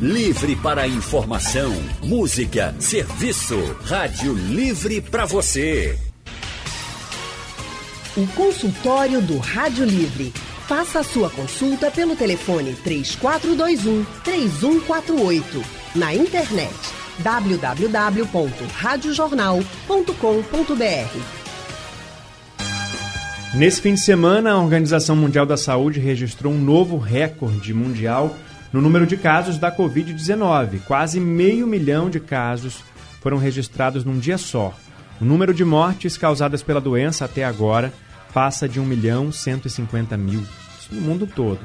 Livre para informação, música, serviço. Rádio Livre para você. O consultório do Rádio Livre. Faça a sua consulta pelo telefone 3421 3148. Na internet www.radiojornal.com.br. Nesse fim de semana, a Organização Mundial da Saúde registrou um novo recorde mundial no número de casos da Covid-19. Quase meio milhão de casos foram registrados num dia só. O número de mortes causadas pela doença até agora passa de 1 milhão 150 mil. Isso no mundo todo.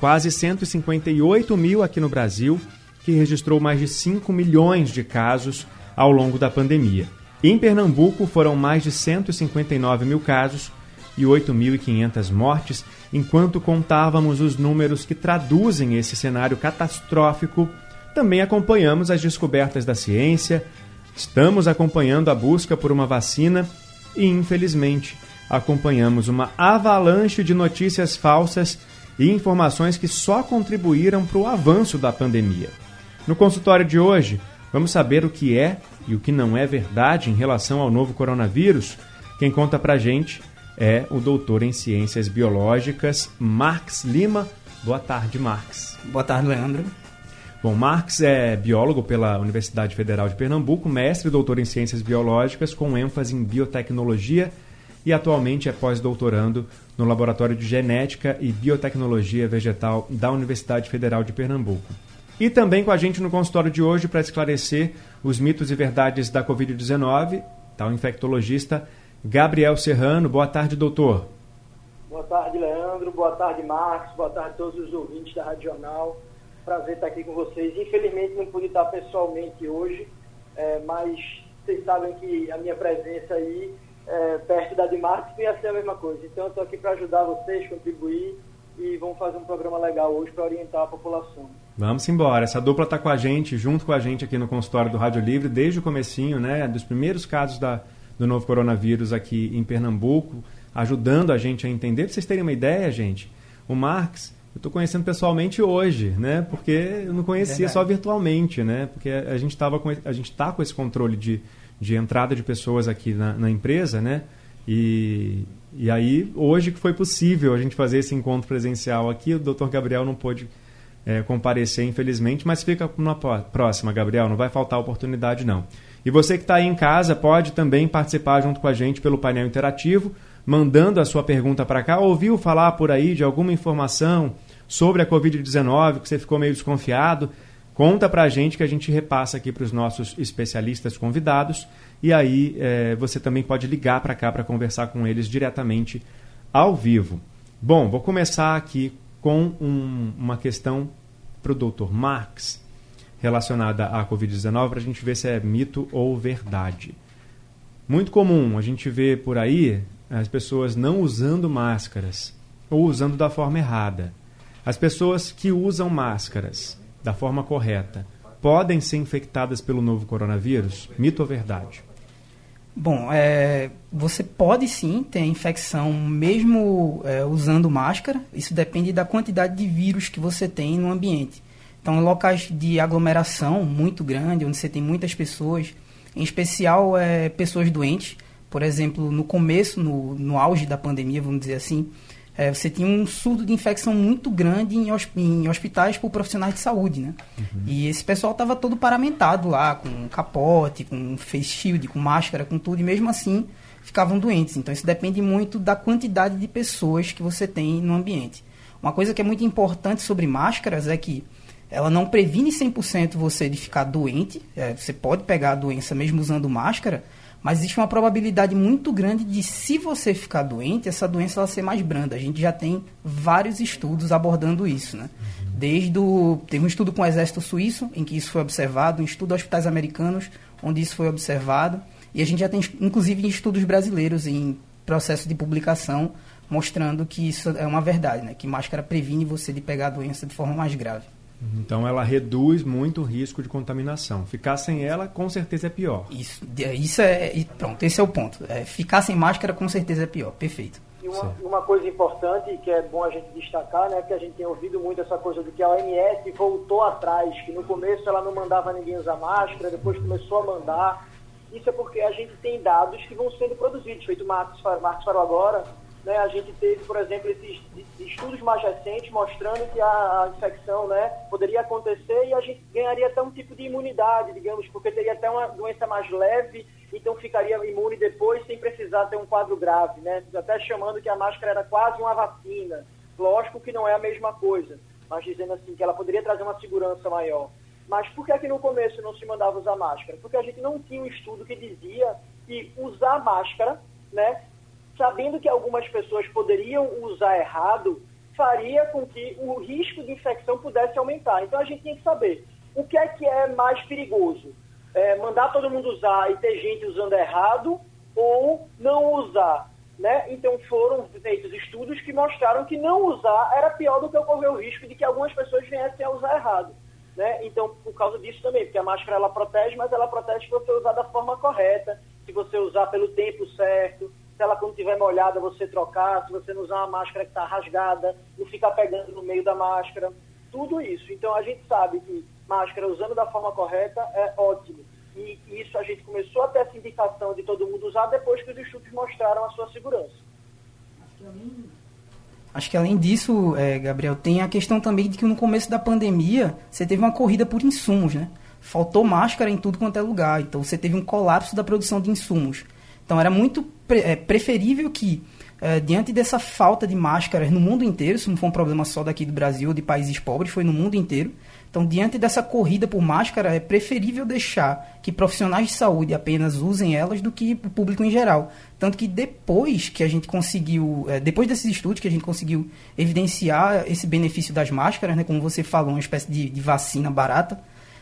Quase 158 mil aqui no Brasil, que registrou mais de 5 milhões de casos ao longo da pandemia. Em Pernambuco foram mais de 159 mil casos e 8.500 mortes, enquanto contávamos os números que traduzem esse cenário catastrófico, também acompanhamos as descobertas da ciência, estamos acompanhando a busca por uma vacina e, infelizmente, acompanhamos uma avalanche de notícias falsas e informações que só contribuíram para o avanço da pandemia. No consultório de hoje, vamos saber o que é e o que não é verdade em relação ao novo coronavírus. Quem conta pra gente é o doutor em Ciências Biológicas, Marx Lima. Boa tarde, Marx. Boa tarde, Leandro. Bom, Marx é biólogo pela Universidade Federal de Pernambuco, mestre e doutor em Ciências Biológicas com ênfase em biotecnologia e atualmente é pós-doutorando no Laboratório de Genética e Biotecnologia Vegetal da Universidade Federal de Pernambuco. E também com a gente no consultório de hoje para esclarecer os mitos e verdades da Covid-19, está o infectologista Gabriel Serrano. Boa tarde, doutor. Boa tarde, Leandro. Boa tarde, Marcos. Boa tarde a todos os ouvintes da Radional. Prazer estar aqui com vocês. Infelizmente não pude estar pessoalmente hoje, é, mas vocês sabem que a minha presença aí é, perto da de Marcos ia ser a mesma coisa. Então eu estou aqui para ajudar vocês, contribuir e vamos fazer um programa legal hoje para orientar a população. Vamos embora. Essa dupla está com a gente, junto com a gente aqui no consultório do Rádio Livre, desde o comecinho, né, dos primeiros casos da, do novo coronavírus aqui em Pernambuco, ajudando a gente a entender. Para vocês terem uma ideia, gente, o Marx, eu estou conhecendo pessoalmente hoje, né? Porque eu não conhecia só virtualmente, né? Porque a gente estava com a gente está com esse controle de, de entrada de pessoas aqui na, na empresa, né? E, e aí hoje que foi possível a gente fazer esse encontro presencial aqui, o Dr. Gabriel não pôde é, comparecer, infelizmente, mas fica na próxima, Gabriel, não vai faltar oportunidade não. E você que está aí em casa pode também participar junto com a gente pelo painel interativo, mandando a sua pergunta para cá. Ouviu falar por aí de alguma informação sobre a Covid-19 que você ficou meio desconfiado? Conta para a gente que a gente repassa aqui para os nossos especialistas convidados e aí é, você também pode ligar para cá para conversar com eles diretamente ao vivo. Bom, vou começar aqui com um, uma questão para o Dr. Marx relacionada à Covid-19 para a gente ver se é mito ou verdade. Muito comum a gente vê por aí as pessoas não usando máscaras ou usando da forma errada. As pessoas que usam máscaras da forma correta podem ser infectadas pelo novo coronavírus? Mito ou verdade? Bom, é, você pode sim ter infecção mesmo é, usando máscara. Isso depende da quantidade de vírus que você tem no ambiente. Então, locais de aglomeração muito grande, onde você tem muitas pessoas, em especial é, pessoas doentes. Por exemplo, no começo, no, no auge da pandemia, vamos dizer assim, é, você tinha um surto de infecção muito grande em, em hospitais por profissionais de saúde, né? Uhum. E esse pessoal estava todo paramentado lá, com capote, com face shield, com máscara, com tudo, e mesmo assim ficavam doentes. Então isso depende muito da quantidade de pessoas que você tem no ambiente. Uma coisa que é muito importante sobre máscaras é que ela não previne 100% você de ficar doente. É, você pode pegar a doença mesmo usando máscara, mas existe uma probabilidade muito grande de, se você ficar doente, essa doença ela ser mais branda. A gente já tem vários estudos abordando isso, né? Desde o... Teve um estudo com o exército suíço, em que isso foi observado, um estudo hospitais americanos, onde isso foi observado, e a gente já tem, inclusive, estudos brasileiros em processo de publicação, mostrando que isso é uma verdade, né? Que máscara previne você de pegar a doença de forma mais grave. Então ela reduz muito o risco de contaminação. Ficar sem ela, com certeza é pior. Isso, isso é. Pronto, esse é o ponto. É, ficar sem máscara, com certeza é pior. Perfeito. E uma, uma, coisa importante que é bom a gente destacar, né, que a gente tem ouvido muito essa coisa de que a OMS voltou atrás, que no começo ela não mandava ninguém usar máscara, depois começou a mandar. Isso é porque a gente tem dados que vão sendo produzidos, feito o Marcos, Marcos falou agora, né, a gente teve, por exemplo, esses estudos mais recentes mostrando que a, infecção né, poderia acontecer e a gente ganharia até um tipo de imunidade, digamos, porque teria até uma doença mais leve, então ficaria imune depois sem precisar ter um quadro grave, né? Até chamando que a máscara era quase uma vacina. Lógico que não é a mesma coisa, mas dizendo assim que ela poderia trazer uma segurança maior. Mas por que, é que no começo não se mandava usar máscara? Porque a gente não tinha um estudo que dizia que usar máscara, né, sabendo que algumas pessoas poderiam usar errado, faria com que o risco de infecção pudesse aumentar. Então a gente tem que saber o que é que é mais perigoso. É, mandar todo mundo usar e ter gente usando errado ou não usar. Né? Então foram feitos estudos que mostraram que não usar era pior do que ocorrer o risco de que algumas pessoas viessem a usar errado. Né? Então, por causa disso também, porque a máscara ela protege, mas ela protege se você usar da forma correta, se você usar pelo tempo certo, se ela quando estiver molhada você trocar, se você não usar uma máscara que está rasgada, não ficar pegando no meio da máscara, tudo isso. Então a gente sabe que máscara usando da forma correta é ótimo. E isso a gente começou a ter essa indicação de todo mundo usar depois que os estudos mostraram a sua segurança. Acho que além disso, é, Gabriel, tem a questão também de que no começo da pandemia você teve uma corrida por insumos, né? Faltou máscara em tudo quanto é lugar, então você teve um colapso da produção de insumos. Então era muito pre é, preferível que, é, diante dessa falta de máscaras no mundo inteiro, isso não foi um problema só daqui do Brasil de países pobres, foi no mundo inteiro. Então, diante dessa corrida por máscara, é preferível deixar que profissionais de saúde apenas usem elas do que o público em geral. Tanto que depois que a gente conseguiu, é, depois desses estudos que a gente conseguiu evidenciar esse benefício das máscaras, né, como você falou, uma espécie de, de vacina barata,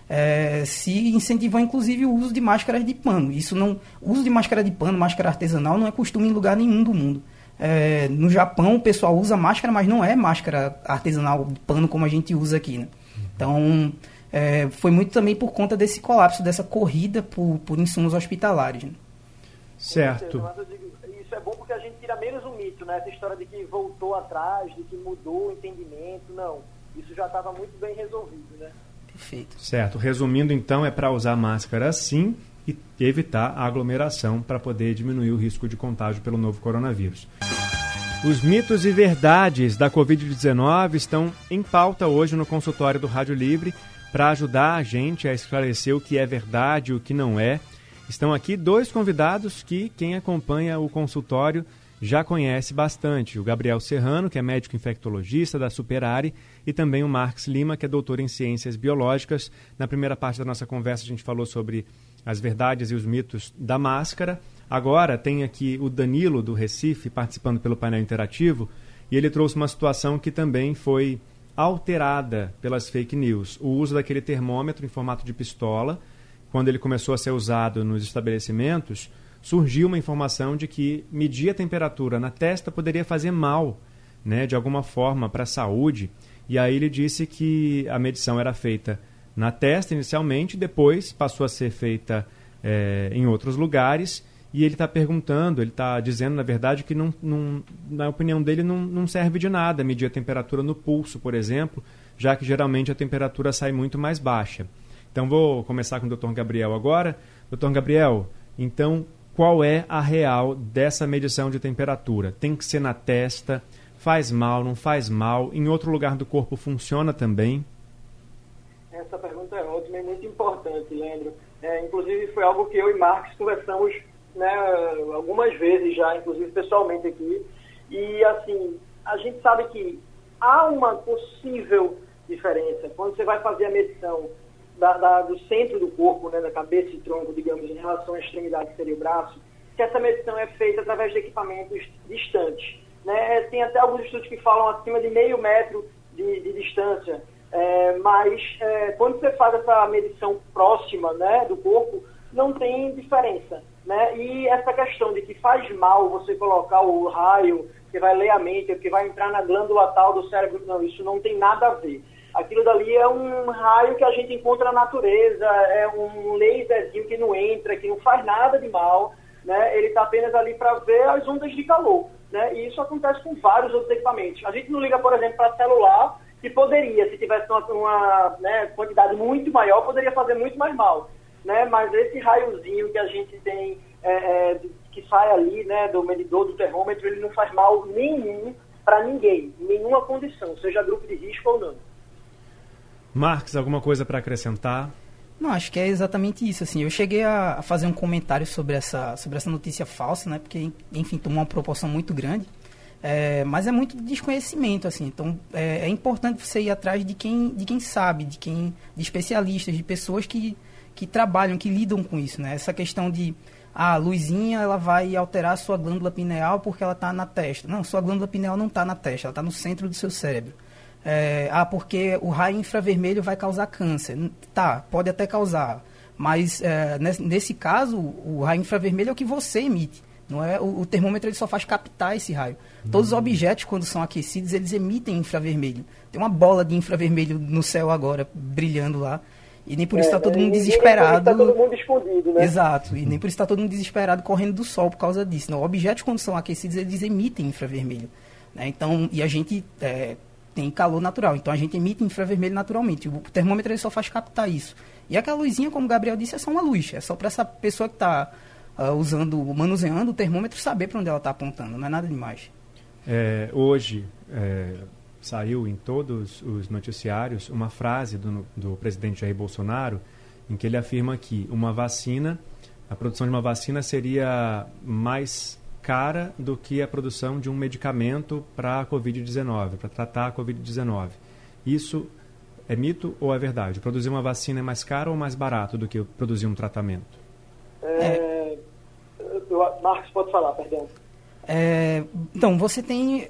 é, se incentivou inclusive o uso de máscaras de pano. Isso não, o uso de máscara de pano, máscara artesanal, não é costume em lugar nenhum do mundo. É, no Japão o pessoal usa máscara, mas não é máscara artesanal de pano como a gente usa aqui. Né? Então é, foi muito também por conta desse colapso, dessa corrida por, por insumos hospitalares. Né? Certo. isso é bom porque a gente tira menos o mito, né? Essa história de que voltou atrás, de que mudou o entendimento, não. Isso já estava muito bem resolvido, né? Perfeito. Certo. Resumindo, então, é para usar máscara sim e evitar a aglomeração para poder diminuir o risco de contágio pelo novo coronavírus. Os mitos e verdades da Covid-19 estão em pauta hoje no consultório do Rádio Livre para ajudar a gente a esclarecer o que é verdade e o que não é. Estão aqui dois convidados que quem acompanha o consultório já conhece bastante. O Gabriel Serrano, que é médico infectologista da Superari, e também o Marx Lima, que é doutor em ciências biológicas. Na primeira parte da nossa conversa, a gente falou sobre as verdades e os mitos da máscara. Agora tem aqui o Danilo, do Recife, participando pelo painel interativo, e ele trouxe uma situação que também foi alterada pelas fake news. O uso daquele termômetro em formato de pistola, quando ele começou a ser usado nos estabelecimentos surgiu uma informação de que medir a temperatura na testa poderia fazer mal, né, de alguma forma, para a saúde. E aí ele disse que a medição era feita na testa inicialmente, depois passou a ser feita é, em outros lugares. E ele está perguntando, ele está dizendo, na verdade, que não, não, na opinião dele não, não serve de nada medir a temperatura no pulso, por exemplo, já que geralmente a temperatura sai muito mais baixa. Então vou começar com o Dr. Gabriel agora. Dr. Gabriel, então qual é a real dessa medição de temperatura? Tem que ser na testa? Faz mal, não faz mal? Em outro lugar do corpo funciona também? Essa pergunta é ótima e muito importante, Leandro. É, inclusive foi algo que eu e Marcos conversamos né, algumas vezes já, inclusive pessoalmente aqui. E assim, a gente sabe que há uma possível diferença. Quando você vai fazer a medição da, da, do centro do corpo, né, da cabeça e tronco, digamos, em relação à extremidade que seria o braço, que essa medição é feita através de equipamentos distantes. Né? Tem até alguns estudos que falam acima de meio metro de, de distância, é, mas é, quando você faz essa medição próxima né, do corpo, não tem diferença. Né? E essa questão de que faz mal você colocar o raio que vai ler a mente, que vai entrar na glândula tal do cérebro, não, isso não tem nada a ver. Aquilo dali é um raio que a gente encontra na natureza, é um laserzinho que não entra, que não faz nada de mal, né? Ele está apenas ali para ver as ondas de calor. né? E isso acontece com vários outros equipamentos. A gente não liga, por exemplo, para celular, que poderia, se tivesse uma, uma né, quantidade muito maior, poderia fazer muito mais mal. Né? Mas esse raiozinho que a gente tem, é, é, que sai ali né, do medidor, do termômetro, ele não faz mal nenhum para ninguém, nenhuma condição, seja grupo de risco ou não. Marcos, alguma coisa para acrescentar? Não, acho que é exatamente isso. Assim, eu cheguei a, fazer um comentário sobre essa, sobre essa notícia falsa, né? Porque, enfim, tomou uma proporção muito grande. É, mas é muito desconhecimento, assim. Então, é, é, importante você ir atrás de quem, de quem sabe, de quem, de especialistas, de pessoas que, que trabalham, que lidam com isso, né? Essa questão de ah, a luzinha ela vai alterar a sua glândula pineal porque ela está na testa. Não, sua glândula pineal não está na testa, ela está no centro do seu cérebro. É, ah, porque o raio infravermelho vai causar câncer. Tá, pode até causar. Mas é, nesse, nesse, caso, o raio infravermelho é o que você emite. Não é, o, o termômetro ele só faz captar esse raio. Uhum. Todos os uhum. objetos, quando são aquecidos, eles emitem infravermelho. Tem uma bola de infravermelho no céu agora, brilhando lá. E nem por isso está é, todo mundo desesperado. Está todo mundo escondido, né? Exato. E nem por isso está todo mundo desesperado correndo do sol por causa disso. Não, objetos, quando são aquecidos, eles emitem infravermelho. Né? Então, e a gente é, tem calor natural. Então a gente emite infravermelho naturalmente. O termômetro ele só faz captar isso. E aquela luzinha, como o Gabriel disse, é só uma luz. É só para essa pessoa que está uh, ah, usando, manuseando o termômetro, saber para onde ela está apontando. Não é nada demais. É, hoje é, saiu em todos os noticiários uma frase do, do presidente Jair Bolsonaro em que ele afirma que uma vacina, a produção de uma vacina seria mais cara do que a produção de um medicamento para a Covid-19, para tratar a Covid-19. Isso é mito ou é verdade? Produzir uma vacina é mais caro ou mais barato do que produzir um tratamento? É, Marcos, pode falar, perdão. É, então, você tem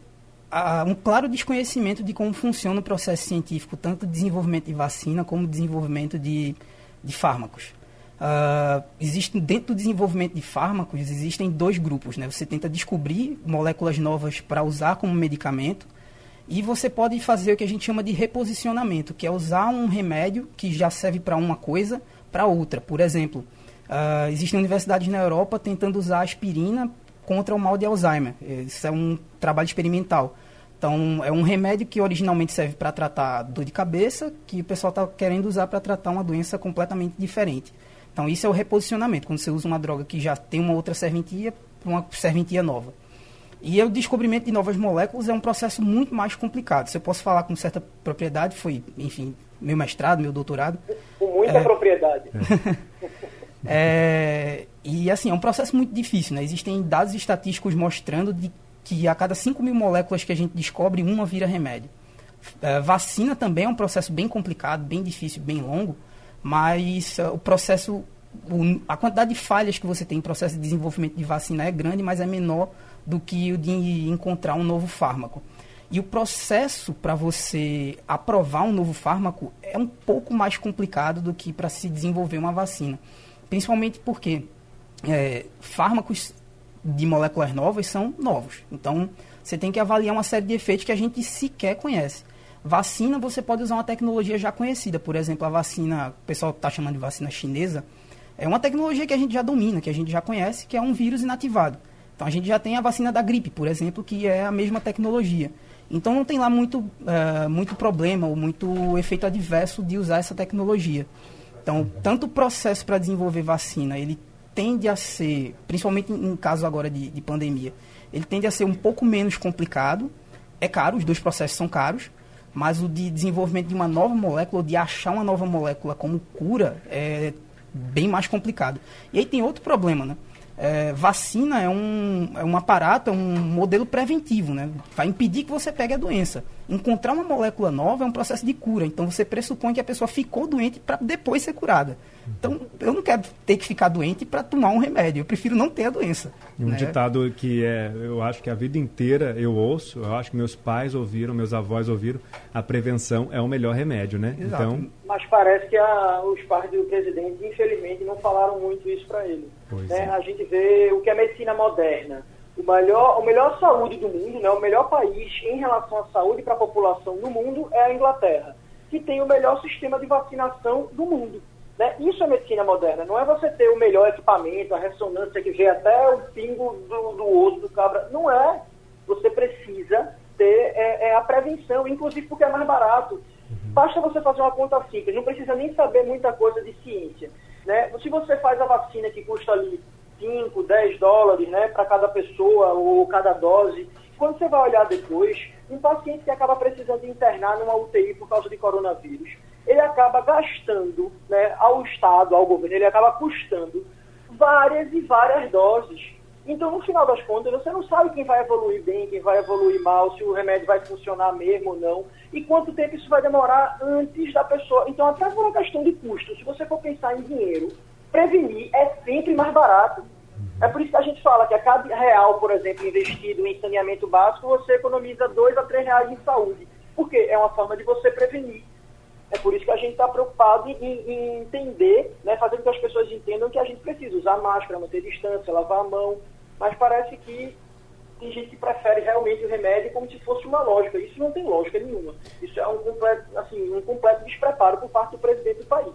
uh, um claro desconhecimento de como funciona o processo científico, tanto de desenvolvimento de vacina como desenvolvimento de, de fármacos. Uh, existe, dentro do desenvolvimento de fármacos, existem dois grupos. Né? Você tenta descobrir moléculas novas para usar como medicamento e você pode fazer o que a gente chama de reposicionamento, que é usar um remédio que já serve para uma coisa para outra. Por exemplo, uh, existem universidades na Europa tentando usar aspirina contra o mal de Alzheimer. Isso é um trabalho experimental. Então, é um remédio que originalmente serve para tratar dor de cabeça, que o pessoal está querendo usar para tratar uma doença completamente diferente. Então, isso é o reposicionamento, quando você usa uma droga que já tem uma outra serventia para uma serventia nova. E o descobrimento de novas moléculas é um processo muito mais complicado. Se eu posso falar com certa propriedade, foi, enfim, meu mestrado, meu doutorado. Com muita é, propriedade. é, e, assim, é um processo muito difícil, né? Existem dados estatísticos mostrando de que a cada 5 mil moléculas que a gente descobre, uma vira remédio. É, vacina também é um processo bem complicado, bem difícil, bem longo, mas uh, o processo, a quantidade de falhas que você tem em processo de desenvolvimento de vacina é grande, mas é menor do que o de encontrar um novo fármaco. E o processo para você aprovar um novo fármaco é um pouco mais complicado do que para se desenvolver uma vacina. Principalmente porque é, fármacos de moléculas novas são novos. Então, você tem que avaliar uma série de efeitos que a gente sequer conhece. Vacina, você pode usar uma tecnologia já conhecida. Por exemplo, a vacina, o pessoal está chamando de vacina chinesa, é uma tecnologia que a gente já domina, que a gente já conhece, que é um vírus inativado. Então, a gente já tem a vacina da gripe, por exemplo, que é a mesma tecnologia. Então, não tem lá muito, uh, muito problema ou muito efeito adverso de usar essa tecnologia. Então, tanto o processo para desenvolver vacina, ele tende a ser, principalmente em caso agora de, de pandemia, ele tende a ser um pouco menos complicado. É caro, os dois processos são caros, mas o de desenvolvimento de uma nova molécula, de achar uma nova molécula como cura, é bem mais complicado. E aí tem outro problema, né? É, vacina é um, é um aparato, é um modelo preventivo, né? Vai impedir que você pegue a doença. Encontrar uma molécula nova é um processo de cura. Então você pressupõe que a pessoa ficou doente para depois ser curada. Então, eu não quero ter que ficar doente para tomar um remédio. Eu prefiro não ter a doença. Um né? ditado que é, eu acho que a vida inteira eu ouço, eu acho que meus pais ouviram, meus avós ouviram, a prevenção é o melhor remédio, né? Exato. Então, Mas parece que a, os pais do presidente, infelizmente, não falaram muito isso para ele. Né? É. A gente vê o que é medicina moderna. O melhor, o melhor saúde do mundo, né? o melhor país em relação à saúde para a população no mundo é a Inglaterra, que tem o melhor sistema de vacinação do mundo. Né? Isso é medicina moderna, não é você ter o melhor equipamento, a ressonância que vê até o pingo do, do osso do cabra. Não é. Você precisa ter é, é, a prevenção, inclusive porque é mais barato. Basta você fazer uma conta simples, não precisa nem saber muita coisa de ciência. Né? Se você faz a vacina que custa ali 5, 10 dólares né, para cada pessoa ou cada dose, quando você vai olhar depois, um paciente que acaba precisando internar numa UTI por causa de coronavírus, ele acaba gastando né, ao Estado, ao governo, ele acaba custando várias e várias doses. Então, no final das contas, você não sabe quem vai evoluir bem, quem vai evoluir mal, se o remédio vai funcionar mesmo ou não, e quanto tempo isso vai demorar antes da pessoa. Então, até por uma questão de custo, se você for pensar em dinheiro, prevenir é sempre mais barato. É por isso que a gente fala que a cada real, por exemplo, investido em saneamento básico, você economiza dois a três reais em saúde. Porque é uma forma de você prevenir. É por isso que a gente está preocupado em, em, entender, né, fazer com que as pessoas entendam que a gente precisa usar máscara, manter distância, lavar a mão. Mas parece que tem gente que prefere realmente o remédio como se fosse uma lógica. Isso não tem lógica nenhuma. Isso é um completo, assim, um completo despreparo por parte do presidente do país.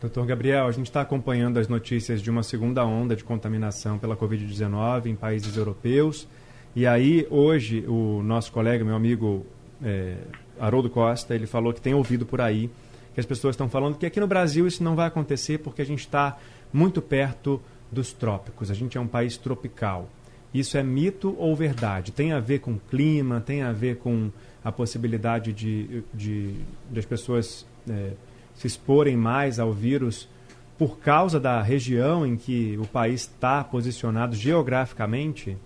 Doutor Gabriel, a gente está acompanhando as notícias de uma segunda onda de contaminação pela Covid-19 em países europeus. E aí, hoje, o nosso colega, meu amigo é, Haroldo Costa, ele falou que tem ouvido por aí que as pessoas estão falando que aqui no Brasil isso não vai acontecer porque a gente está muito perto dos trópicos. A gente é um país tropical. Isso é mito ou verdade? Tem a ver com clima? Tem a ver com a possibilidade de, de, de as pessoas é, se exporem mais ao vírus por causa da região em que o país está posicionado geograficamente?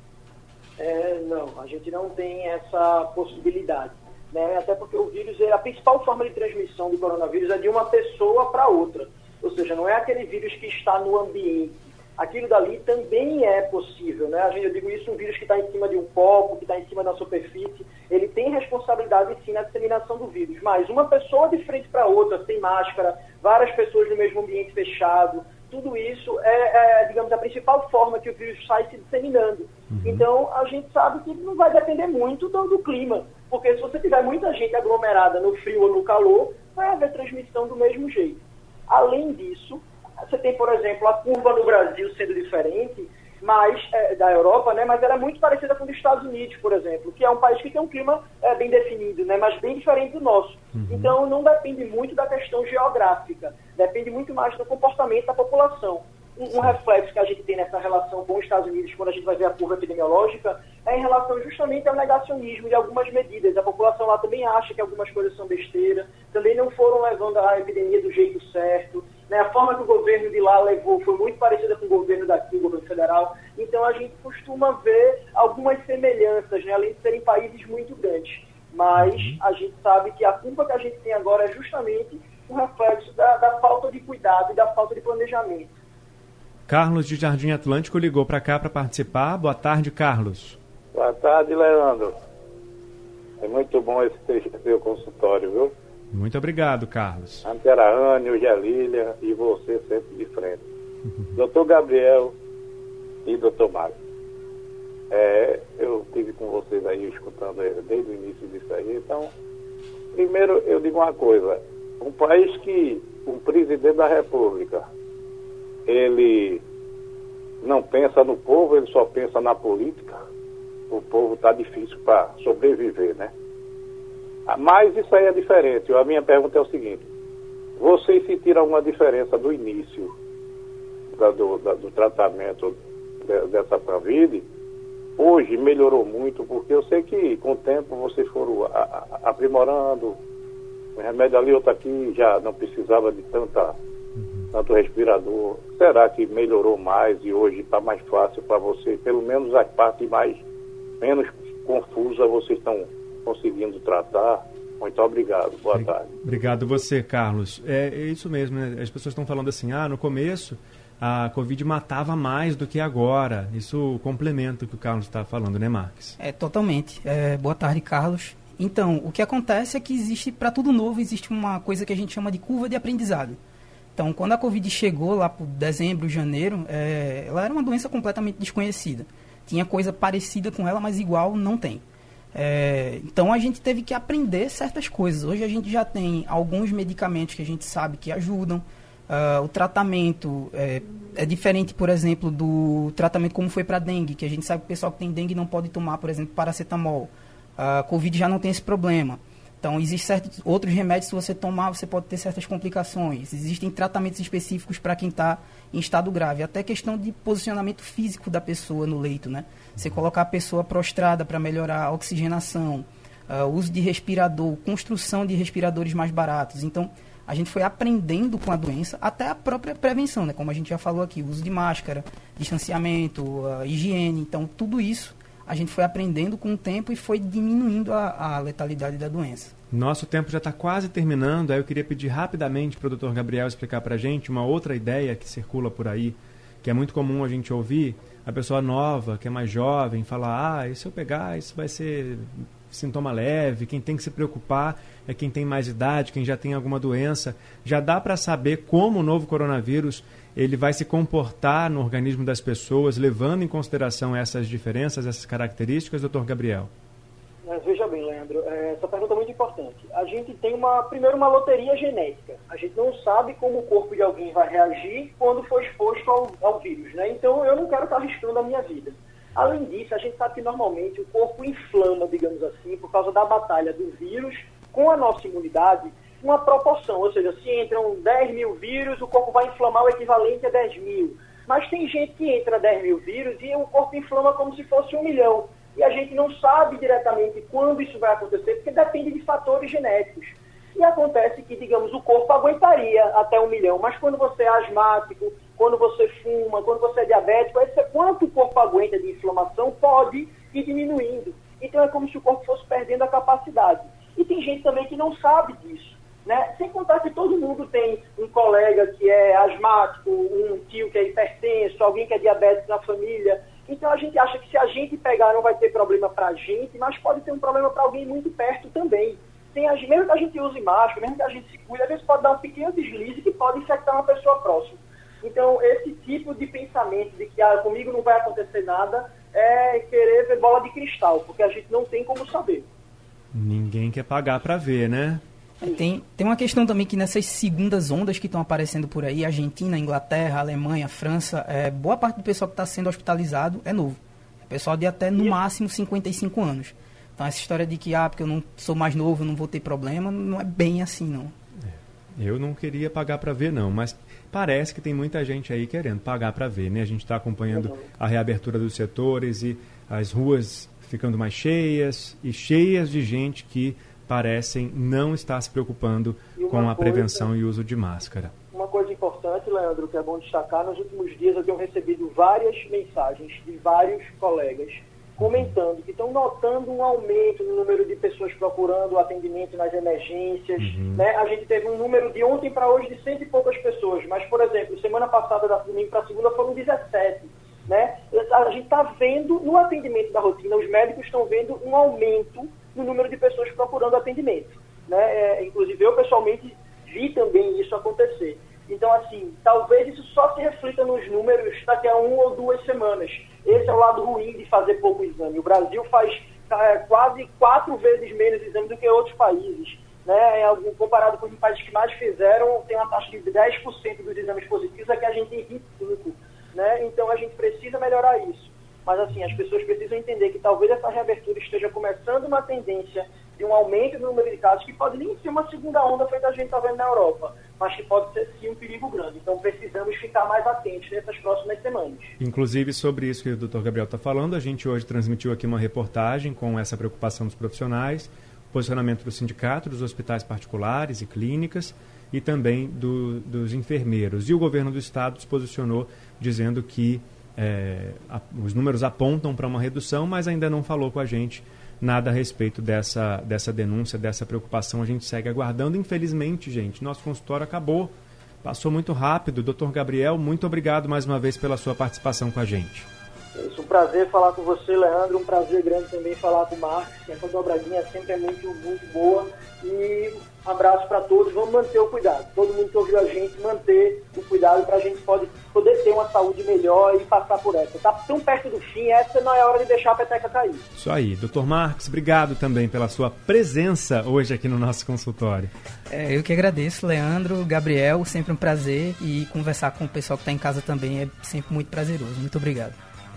É, não, a gente não tem essa possibilidade. Né? Até porque o vírus, a principal forma de transmissão do coronavírus é de uma pessoa para outra. Ou seja, não é aquele vírus que está no ambiente. Aquilo dali também é possível, né? Eu digo isso, um vírus que está em cima de um copo, que está em cima da superfície, ele tem responsabilidade sim na disseminação do vírus. Mas uma pessoa de frente para outra, sem máscara, várias pessoas no mesmo ambiente fechado, tudo isso é, é, digamos, a principal forma que o vírus sai se disseminando. Uhum. Então, a gente sabe que não vai depender muito do, do, clima, porque se você tiver muita gente aglomerada no frio ou no calor, vai haver transmissão do mesmo jeito. Além disso, você tem, por exemplo, a curva no Brasil sendo diferente, mas é, da Europa, né, mas ela é muito parecida com os Estados Unidos, por exemplo, que é um país que tem um clima é, bem definido, né, mas bem diferente do nosso. Uhum. Então, não depende muito da questão geográfica, depende muito mais do comportamento da população. Um, um reflexo que a gente tem nessa relação com os Estados Unidos, quando a gente vai ver a curva epidemiológica, é em relação justamente ao negacionismo de algumas medidas. A população lá também acha que algumas coisas são besteira, também não foram levando a epidemia do jeito certo. Né? A forma que o governo de lá levou foi muito parecida com o governo daqui, o governo federal. Então a gente costuma ver algumas semelhanças, né? além de serem países muito grandes. Mas uhum. a gente sabe que a culpa que a gente tem agora é justamente um reflexo da, da falta de cuidado e da falta de planejamento. Carlos de Jardim Atlântico ligou para cá para participar. Boa tarde, Carlos. Boa tarde, Leandro. É muito bom esse seu consultório, viu? Muito obrigado, Carlos. Anterânio, Gelília e você sempre de frente. doutor Gabriel e doutor Mário. É, eu estive com vocês aí escutando desde o início disso aí. Então, primeiro eu digo uma coisa. Um país que o presidente da república, ele não pensa no povo, ele só pensa na política. O povo está difícil para sobreviver, né? Mas isso aí é diferente. A minha pergunta é o seguinte: vocês sentiram alguma diferença do início da, do, da, do, tratamento de, dessa Covid? Hoje melhorou muito, porque eu sei que com o tempo vocês foram a, a, aprimorando. O remédio ali, outro aqui, já não precisava de tanta, tanto respirador. Será que melhorou mais e hoje está mais fácil para vocês? Pelo menos a parte mais menos confusa vocês estão conseguindo tratar. Muito obrigado. Boa tarde. Obrigado você, Carlos. É, é isso mesmo, né? As pessoas estão falando assim, ah, no começo a Covid matava mais do que agora. Isso complementa o que o Carlos está falando, né, Marques? É, totalmente. É, boa tarde, Carlos. Então, o que acontece é que existe, para tudo novo, existe uma coisa que a gente chama de curva de aprendizado. Então, quando a Covid chegou lá por dezembro, janeiro, é, ela era uma doença completamente desconhecida. Tinha coisa parecida com ela, mas igual não tem. É, então a gente teve que aprender certas coisas. Hoje a gente já tem alguns medicamentos que a gente sabe que ajudam. Uh, o tratamento é, é, diferente, por exemplo, do tratamento como foi para dengue, que a gente sabe que o pessoal que tem dengue não pode tomar, por exemplo, paracetamol. A uh, Covid já não tem esse problema. Então, existem certos outros remédios, se você tomar, você pode ter certas complicações. Existem tratamentos específicos para quem está em estado grave. Até questão de posicionamento físico da pessoa no leito, né? Você colocar a pessoa prostrada para melhorar a oxigenação, uh, uso de respirador, construção de respiradores mais baratos. Então, a gente foi aprendendo com a doença, até a própria prevenção, né? Como a gente já falou aqui, uso de máscara, distanciamento, uh, higiene. Então, tudo isso a gente foi aprendendo com o tempo e foi diminuindo a, a letalidade da doença. Nosso tempo já está quase terminando, aí eu queria pedir rapidamente para o Dr. Gabriel explicar para a gente uma outra ideia que circula por aí, que é muito comum a gente ouvir, a pessoa nova, que é mais jovem, falar, ah, e se eu pegar, isso vai ser sintoma leve, quem tem que se preocupar é quem tem mais idade, quem já tem alguma doença. Já dá para saber como o novo coronavírus ele vai se comportar no organismo das pessoas, levando em consideração essas diferenças, essas características, doutor Gabriel? Mas veja bem, Leandro, é, essa pergunta é muito importante. A gente tem uma, primeiro, uma loteria genética. A gente não sabe como o corpo de alguém vai reagir quando for exposto ao, ao vírus, né? Então, eu não quero estar arriscando a minha vida. Além disso, a gente sabe que normalmente o corpo inflama, digamos assim, por causa da batalha do vírus com a nossa imunidade uma proporção, ou seja, se entram 10 mil vírus, o corpo vai inflamar o equivalente a 10 mil. Mas tem gente que entra 10 mil vírus e o corpo inflama como se fosse um milhão. E a gente não sabe diretamente quando isso vai acontecer, porque depende de fatores genéticos. E acontece que, digamos, o corpo aguentaria até um milhão, mas quando você é asmático, quando você fuma, quando você é diabético, quanto o corpo aguenta de inflamação pode ir diminuindo. Então é como se o corpo fosse perdendo a capacidade. E tem gente também que não sabe disso. Né? Sem contar que todo mundo tem um colega que é asmático, um tio que é hipertenso, alguém que é diabético na família. Então a gente acha que se a gente pegar não vai ter problema para a gente, mas pode ter um problema para alguém muito perto também. Tem, mesmo que a gente use máscara, mesmo que a gente se cuide, às vezes pode dar um pequeno deslize que pode infectar uma pessoa próxima. Então esse tipo de pensamento de que ah, comigo não vai acontecer nada é querer ver bola de cristal, porque a gente não tem como saber. Ninguém quer pagar para ver, né? Tem, tem uma questão também que nessas segundas ondas que estão aparecendo por aí, Argentina, Inglaterra, Alemanha, França, é, boa parte do pessoal que está sendo hospitalizado é novo. É pessoal de até no máximo 55 anos. Então essa história de que, ah, porque eu não sou mais novo, eu não vou ter problema, não é bem assim, não. É, eu não queria pagar para ver, não, mas parece que tem muita gente aí querendo pagar para ver, né? A gente está acompanhando a reabertura dos setores e as ruas ficando mais cheias e cheias de gente que parecem não estar se preocupando com a prevenção coisa, e uso de máscara. Uma coisa importante, Leandro, que é bom destacar, nos últimos dias eu tenho recebido várias mensagens de vários colegas comentando que estão notando um aumento no número de pessoas procurando atendimento nas emergências. Uhum. Né? A gente teve um número de ontem para hoje de cento e poucas pessoas, mas, por exemplo, semana passada, da domingo para segunda, foram 17. Né? A gente está vendo no atendimento da rotina, os médicos estão vendo um aumento no número de pessoas procurando atendimento. Né? É, inclusive, eu pessoalmente vi também isso acontecer. Então, assim, talvez isso só se reflita nos números daqui a uma ou duas semanas. Esse é o lado ruim de fazer pouco exame. O Brasil faz é, quase quatro vezes menos exame do que outros países. Né? É, comparado com os países que mais fizeram, tem uma taxa de 10% dos exames positivos, aqui a gente tem 25%. Né? Então, a gente precisa melhorar isso. Mas, assim, as pessoas precisam entender que talvez essa reabertura esteja começando uma tendência de um aumento do número de casos, que pode nem ser uma segunda onda feita a gente está vendo na Europa, mas que pode ser sim um perigo grande. Então, precisamos ficar mais atentos nessas próximas semanas. Inclusive, sobre isso que o Dr. Gabriel está falando, a gente hoje transmitiu aqui uma reportagem com essa preocupação dos profissionais, posicionamento do sindicato, dos hospitais particulares e clínicas e também do, dos enfermeiros. E o governo do estado se posicionou dizendo que é, a, os números apontam para uma redução, mas ainda não falou com a gente nada a respeito dessa, dessa denúncia, dessa preocupação. A gente segue aguardando. Infelizmente, gente, nosso consultório acabou. Passou muito rápido. Doutor Gabriel, muito obrigado mais uma vez pela sua participação com a gente. É um prazer falar com você, Leandro. Um prazer grande também falar com o Marcos. A dobradinha sempre é muito, muito boa. E Um abraço para todos. Vamos manter o cuidado. Todo mundo que ouviu a gente, manter o cuidado para a gente pode, poder ter uma saúde melhor e passar por essa. Tá tão perto do fim, essa não é hora de deixar a peteca cair. Isso aí. Doutor Marcos, obrigado também pela sua presença hoje aqui no nosso consultório. É, eu que agradeço, Leandro, Gabriel, sempre um prazer e conversar com o pessoal que está em casa também é sempre muito prazeroso. Muito obrigado.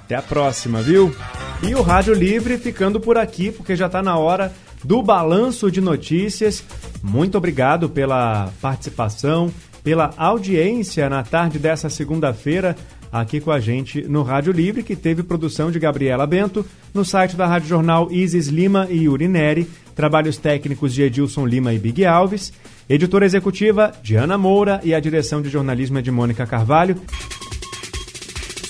Até a próxima, viu? E o Rádio Livre ficando por aqui, porque já está na hora do balanço de notícias. Muito obrigado pela participação, pela audiência na tarde dessa segunda-feira aqui com a gente no Rádio Livre, que teve produção de Gabriela Bento, no site da Rádio Jornal Isis Lima e Urineri, trabalhos técnicos de Edilson Lima e Big Alves, editora executiva Diana Moura e a direção de jornalismo é de Mônica Carvalho.